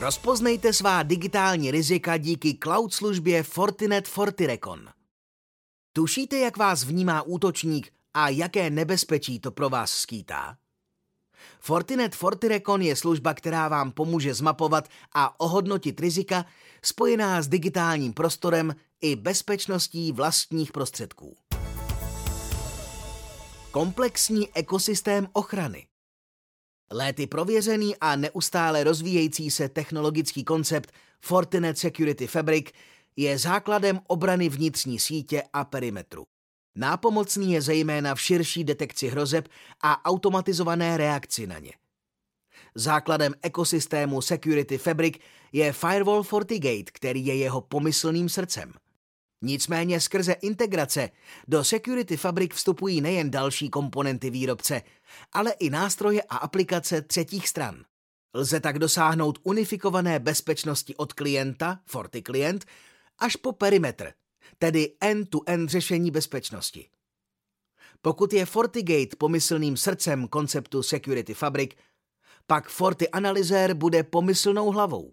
Rozpoznejte svá digitální rizika díky cloud službě Fortinet Fortirecon. Tušíte, jak vás vnímá útočník a jaké nebezpečí to pro vás skýtá? Fortinet Fortirecon je služba, která vám pomůže zmapovat a ohodnotit rizika spojená s digitálním prostorem i bezpečností vlastních prostředků. Komplexní ekosystém ochrany Léty prověřený a neustále rozvíjející se technologický koncept Fortinet Security Fabric je základem obrany vnitřní sítě a perimetru. Nápomocný je zejména v širší detekci hrozeb a automatizované reakci na ně. Základem ekosystému Security Fabric je Firewall FortiGate, který je jeho pomyslným srdcem. Nicméně skrze integrace do Security Fabric vstupují nejen další komponenty výrobce, ale i nástroje a aplikace třetích stran. Lze tak dosáhnout unifikované bezpečnosti od klienta, FortiClient, až po perimetr, tedy end-to-end řešení bezpečnosti. Pokud je FortiGate pomyslným srdcem konceptu Security Fabric, pak Forti Analyzer bude pomyslnou hlavou.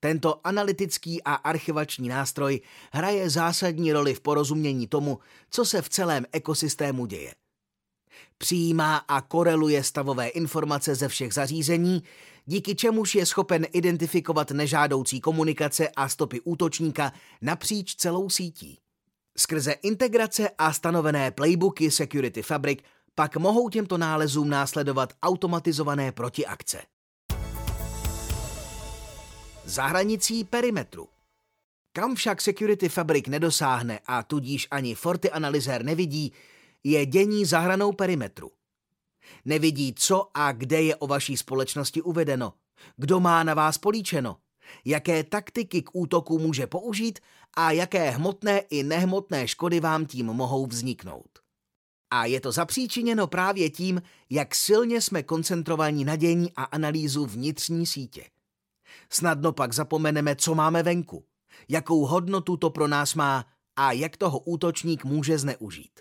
Tento analytický a archivační nástroj hraje zásadní roli v porozumění tomu, co se v celém ekosystému děje. Přijímá a koreluje stavové informace ze všech zařízení, díky čemuž je schopen identifikovat nežádoucí komunikace a stopy útočníka napříč celou sítí. Skrze integrace a stanovené playbooky Security Fabric pak mohou těmto nálezům následovat automatizované protiakce. Zahranicí perimetru. Kam však Security Fabric nedosáhne a tudíž ani Forti Analyzer nevidí, je dění za hranou perimetru. Nevidí, co a kde je o vaší společnosti uvedeno, kdo má na vás políčeno, jaké taktiky k útoku může použít a jaké hmotné i nehmotné škody vám tím mohou vzniknout. A je to zapříčiněno právě tím, jak silně jsme koncentrovaní na dění a analýzu vnitřní sítě. Snadno pak zapomeneme, co máme venku, jakou hodnotu to pro nás má a jak toho útočník může zneužít.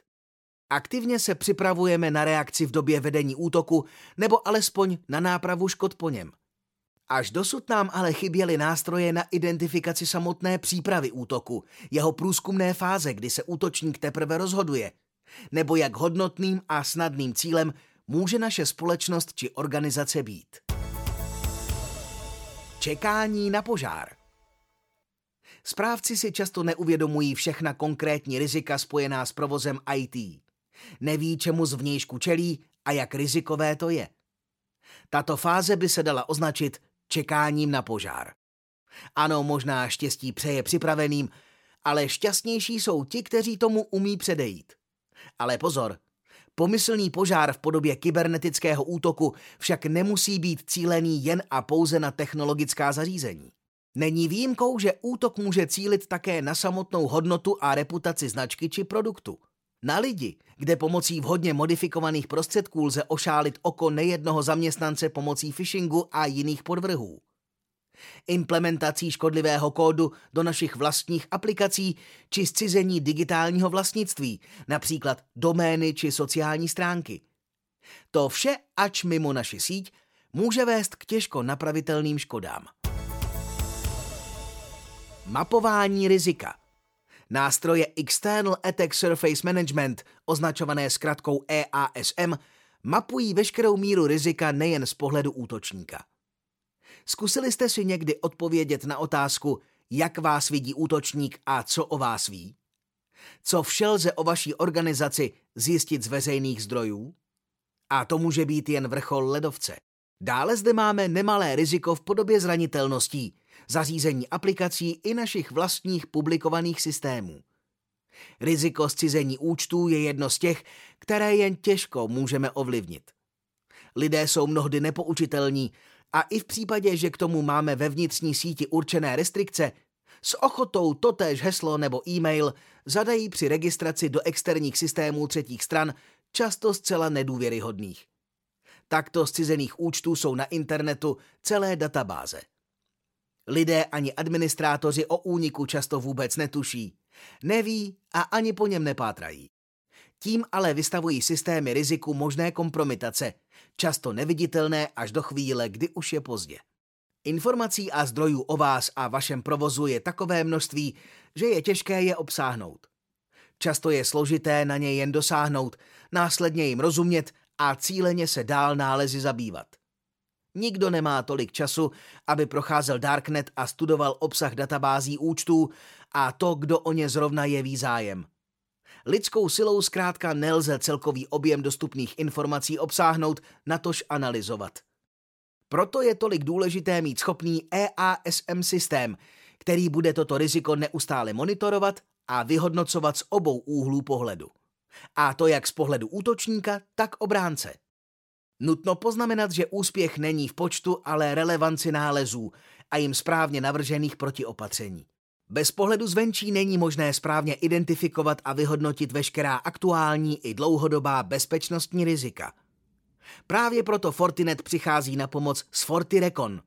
Aktivně se připravujeme na reakci v době vedení útoku nebo alespoň na nápravu škod po něm. Až dosud nám ale chyběly nástroje na identifikaci samotné přípravy útoku, jeho průzkumné fáze, kdy se útočník teprve rozhoduje, nebo jak hodnotným a snadným cílem může naše společnost či organizace být. Čekání na požár. Správci si často neuvědomují všechna konkrétní rizika spojená s provozem IT. Neví, čemu zvnějšku čelí a jak rizikové to je. Tato fáze by se dala označit čekáním na požár. Ano, možná štěstí přeje připraveným, ale šťastnější jsou ti, kteří tomu umí předejít. Ale pozor, Pomyslný požár v podobě kybernetického útoku však nemusí být cílený jen a pouze na technologická zařízení. Není výjimkou, že útok může cílit také na samotnou hodnotu a reputaci značky či produktu. Na lidi, kde pomocí vhodně modifikovaných prostředků lze ošálit oko nejednoho zaměstnance pomocí phishingu a jiných podvrhů implementací škodlivého kódu do našich vlastních aplikací či zcizení digitálního vlastnictví, například domény či sociální stránky. To vše, ač mimo naši síť, může vést k těžko napravitelným škodám. Mapování rizika Nástroje External Attack Surface Management, označované zkratkou EASM, mapují veškerou míru rizika nejen z pohledu útočníka. Zkusili jste si někdy odpovědět na otázku, jak vás vidí útočník a co o vás ví? Co vše lze o vaší organizaci zjistit z veřejných zdrojů? A to může být jen vrchol ledovce. Dále zde máme nemalé riziko v podobě zranitelností, zařízení aplikací i našich vlastních publikovaných systémů. Riziko zcizení účtů je jedno z těch, které jen těžko můžeme ovlivnit. Lidé jsou mnohdy nepoučitelní a i v případě, že k tomu máme ve vnitřní síti určené restrikce, s ochotou totéž heslo nebo e-mail zadají při registraci do externích systémů třetích stran, často zcela nedůvěryhodných. Takto zcizených účtů jsou na internetu celé databáze. Lidé ani administrátoři o úniku často vůbec netuší, neví a ani po něm nepátrají. Tím ale vystavují systémy riziku možné kompromitace, často neviditelné až do chvíle, kdy už je pozdě. Informací a zdrojů o vás a vašem provozu je takové množství, že je těžké je obsáhnout. Často je složité na ně jen dosáhnout, následně jim rozumět a cíleně se dál nálezy zabývat. Nikdo nemá tolik času, aby procházel Darknet a studoval obsah databází účtů a to, kdo o ně zrovna jeví zájem. Lidskou silou zkrátka nelze celkový objem dostupných informací obsáhnout, natož analyzovat. Proto je tolik důležité mít schopný EASM systém, který bude toto riziko neustále monitorovat a vyhodnocovat z obou úhlů pohledu. A to jak z pohledu útočníka, tak obránce. Nutno poznamenat, že úspěch není v počtu, ale relevanci nálezů a jim správně navržených protiopatření. Bez pohledu zvenčí není možné správně identifikovat a vyhodnotit veškerá aktuální i dlouhodobá bezpečnostní rizika. Právě proto Fortinet přichází na pomoc s FortiRecon,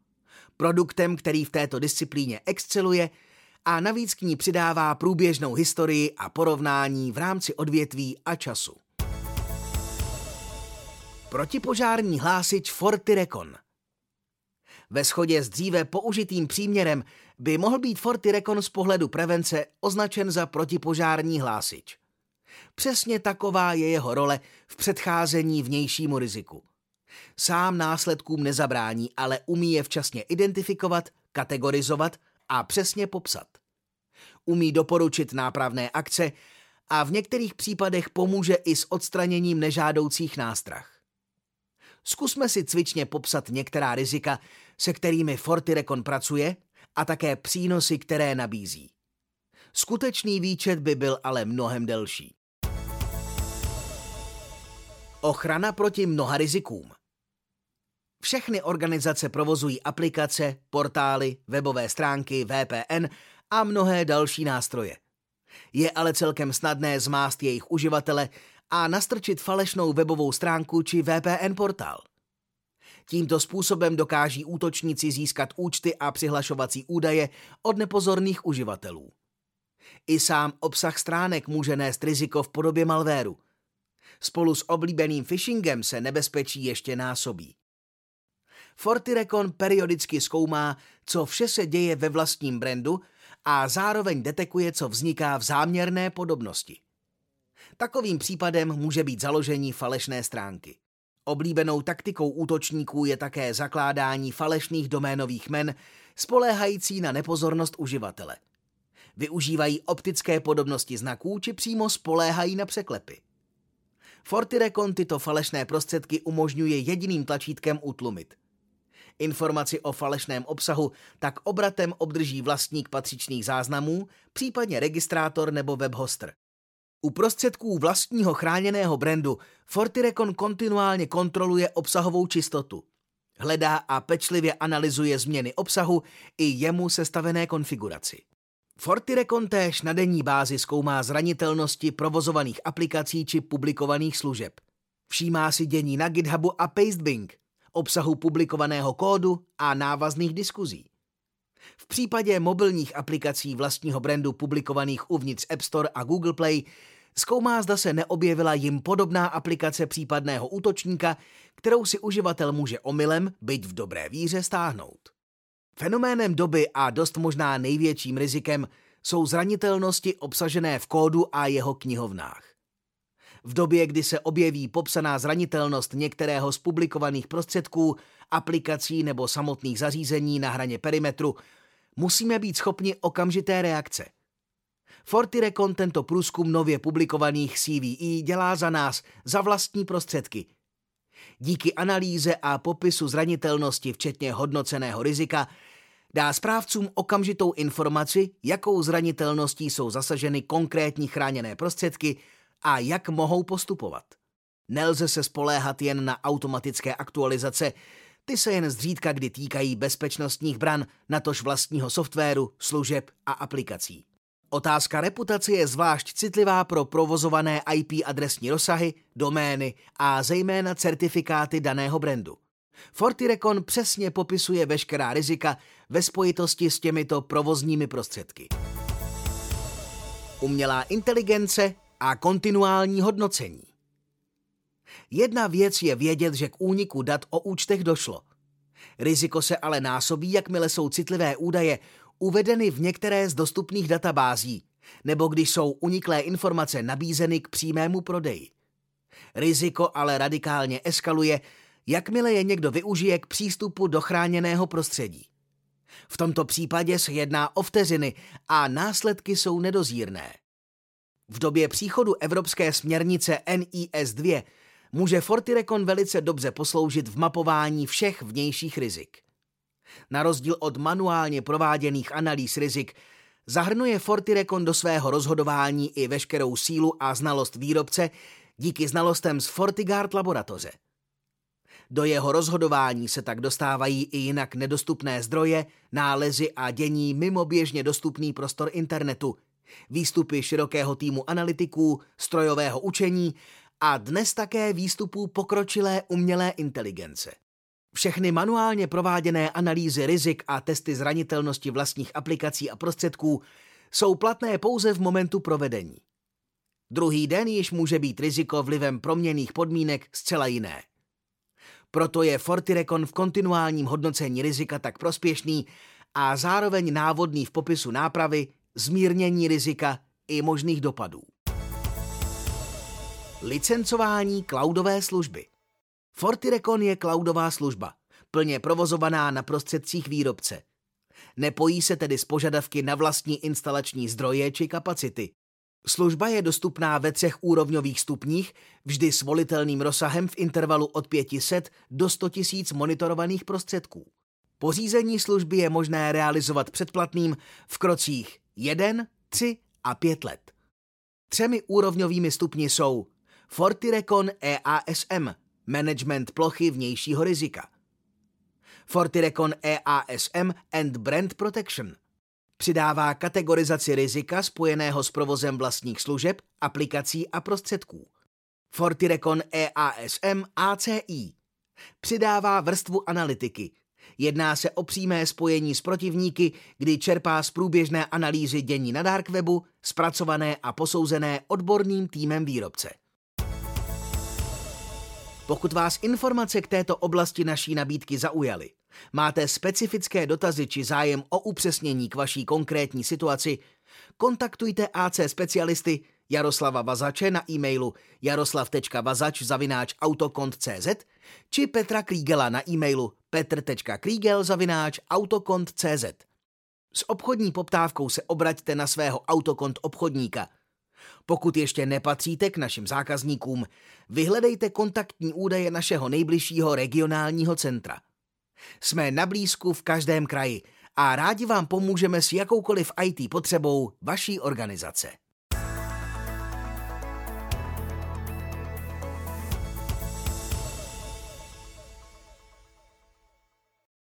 produktem, který v této disciplíně exceluje a navíc k ní přidává průběžnou historii a porovnání v rámci odvětví a času. Protipožární hlásič FortiRecon Ve shodě s dříve použitým příměrem by mohl být FortiRecon z pohledu prevence označen za protipožární hlásič. Přesně taková je jeho role v předcházení vnějšímu riziku. Sám následkům nezabrání, ale umí je včasně identifikovat, kategorizovat a přesně popsat. Umí doporučit nápravné akce a v některých případech pomůže i s odstraněním nežádoucích nástrah. Zkusme si cvičně popsat některá rizika, se kterými FortiRecon pracuje a také přínosy, které nabízí. Skutečný výčet by byl ale mnohem delší. Ochrana proti mnoha rizikům. Všechny organizace provozují aplikace, portály, webové stránky, VPN a mnohé další nástroje. Je ale celkem snadné zmást jejich uživatele a nastrčit falešnou webovou stránku či VPN portál. Tímto způsobem dokáží útočníci získat účty a přihlašovací údaje od nepozorných uživatelů. I sám obsah stránek může nést riziko v podobě malvéru. Spolu s oblíbeným phishingem se nebezpečí ještě násobí. FortiRecon periodicky zkoumá, co vše se děje ve vlastním brandu a zároveň detekuje, co vzniká v záměrné podobnosti. Takovým případem může být založení falešné stránky. Oblíbenou taktikou útočníků je také zakládání falešných doménových men, spoléhající na nepozornost uživatele. Využívají optické podobnosti znaků či přímo spoléhají na překlepy. FortiRecon tyto falešné prostředky umožňuje jediným tlačítkem utlumit. Informaci o falešném obsahu tak obratem obdrží vlastník patřičných záznamů, případně registrátor nebo webhoster. U prostředků vlastního chráněného brandu FortiRecon kontinuálně kontroluje obsahovou čistotu. Hledá a pečlivě analyzuje změny obsahu i jemu sestavené konfiguraci. FortiRecon též na denní bázi zkoumá zranitelnosti provozovaných aplikací či publikovaných služeb. Všímá si dění na GitHubu a Pastebink, obsahu publikovaného kódu a návazných diskuzí. V případě mobilních aplikací vlastního brandu publikovaných uvnitř App Store a Google Play zkoumá, zda se neobjevila jim podobná aplikace případného útočníka, kterou si uživatel může omylem, byť v dobré víře, stáhnout. Fenoménem doby a dost možná největším rizikem jsou zranitelnosti obsažené v kódu a jeho knihovnách. V době, kdy se objeví popsaná zranitelnost některého z publikovaných prostředků, aplikací nebo samotných zařízení na hraně perimetru, musíme být schopni okamžité reakce. FortiRecon tento průzkum nově publikovaných CVE dělá za nás, za vlastní prostředky. Díky analýze a popisu zranitelnosti, včetně hodnoceného rizika, dá správcům okamžitou informaci, jakou zranitelností jsou zasaženy konkrétní chráněné prostředky a jak mohou postupovat. Nelze se spoléhat jen na automatické aktualizace, ty se jen zřídka kdy týkají bezpečnostních bran, natož vlastního softwaru, služeb a aplikací. Otázka reputace je zvlášť citlivá pro provozované IP adresní rozsahy, domény a zejména certifikáty daného brandu. FortiRecon přesně popisuje veškerá rizika ve spojitosti s těmito provozními prostředky. Umělá inteligence a kontinuální hodnocení. Jedna věc je vědět, že k úniku dat o účtech došlo. Riziko se ale násobí, jakmile jsou citlivé údaje uvedeny v některé z dostupných databází, nebo když jsou uniklé informace nabízeny k přímému prodeji. Riziko ale radikálně eskaluje, jakmile je někdo využije k přístupu do chráněného prostředí. V tomto případě se jedná o vteřiny a následky jsou nedozírné. V době příchodu evropské směrnice NIS 2 může Fortirecon velice dobře posloužit v mapování všech vnějších rizik. Na rozdíl od manuálně prováděných analýz rizik, zahrnuje Fortirecon do svého rozhodování i veškerou sílu a znalost výrobce díky znalostem z FortiGuard laboratoře. Do jeho rozhodování se tak dostávají i jinak nedostupné zdroje, nálezy a dění mimo běžně dostupný prostor internetu, výstupy širokého týmu analytiků, strojového učení a dnes také výstupů pokročilé umělé inteligence. Všechny manuálně prováděné analýzy rizik a testy zranitelnosti vlastních aplikací a prostředků jsou platné pouze v momentu provedení. Druhý den již může být riziko vlivem proměných podmínek zcela jiné. Proto je Fortirecon v kontinuálním hodnocení rizika tak prospěšný a zároveň návodný v popisu nápravy, zmírnění rizika i možných dopadů. Licencování cloudové služby Fortirecon je cloudová služba, plně provozovaná na prostředcích výrobce. Nepojí se tedy s požadavky na vlastní instalační zdroje či kapacity. Služba je dostupná ve třech úrovňových stupních, vždy s volitelným rozsahem v intervalu od 500 do 100 000 monitorovaných prostředků. Pořízení služby je možné realizovat předplatným v krocích 1, 3 a 5 let. Třemi úrovňovými stupni jsou Fortirecon EASM, management plochy vnějšího rizika. Fortirecon EASM and Brand Protection přidává kategorizaci rizika spojeného s provozem vlastních služeb, aplikací a prostředků. Fortirecon EASM ACI přidává vrstvu analytiky. Jedná se o přímé spojení s protivníky, kdy čerpá z průběžné analýzy dění na Darkwebu, zpracované a posouzené odborným týmem výrobce. Pokud vás informace k této oblasti naší nabídky zaujaly, máte specifické dotazy či zájem o upřesnění k vaší konkrétní situaci, kontaktujte AC specialisty Jaroslava Vazače na e-mailu jaroslav.vazač.autokont.cz či Petra Krígela na e-mailu petr.kriegel.autokont.cz. S obchodní poptávkou se obraťte na svého autokont obchodníka – pokud ještě nepatříte k našim zákazníkům, vyhledejte kontaktní údaje našeho nejbližšího regionálního centra. Jsme na blízku v každém kraji a rádi vám pomůžeme s jakoukoliv IT potřebou vaší organizace.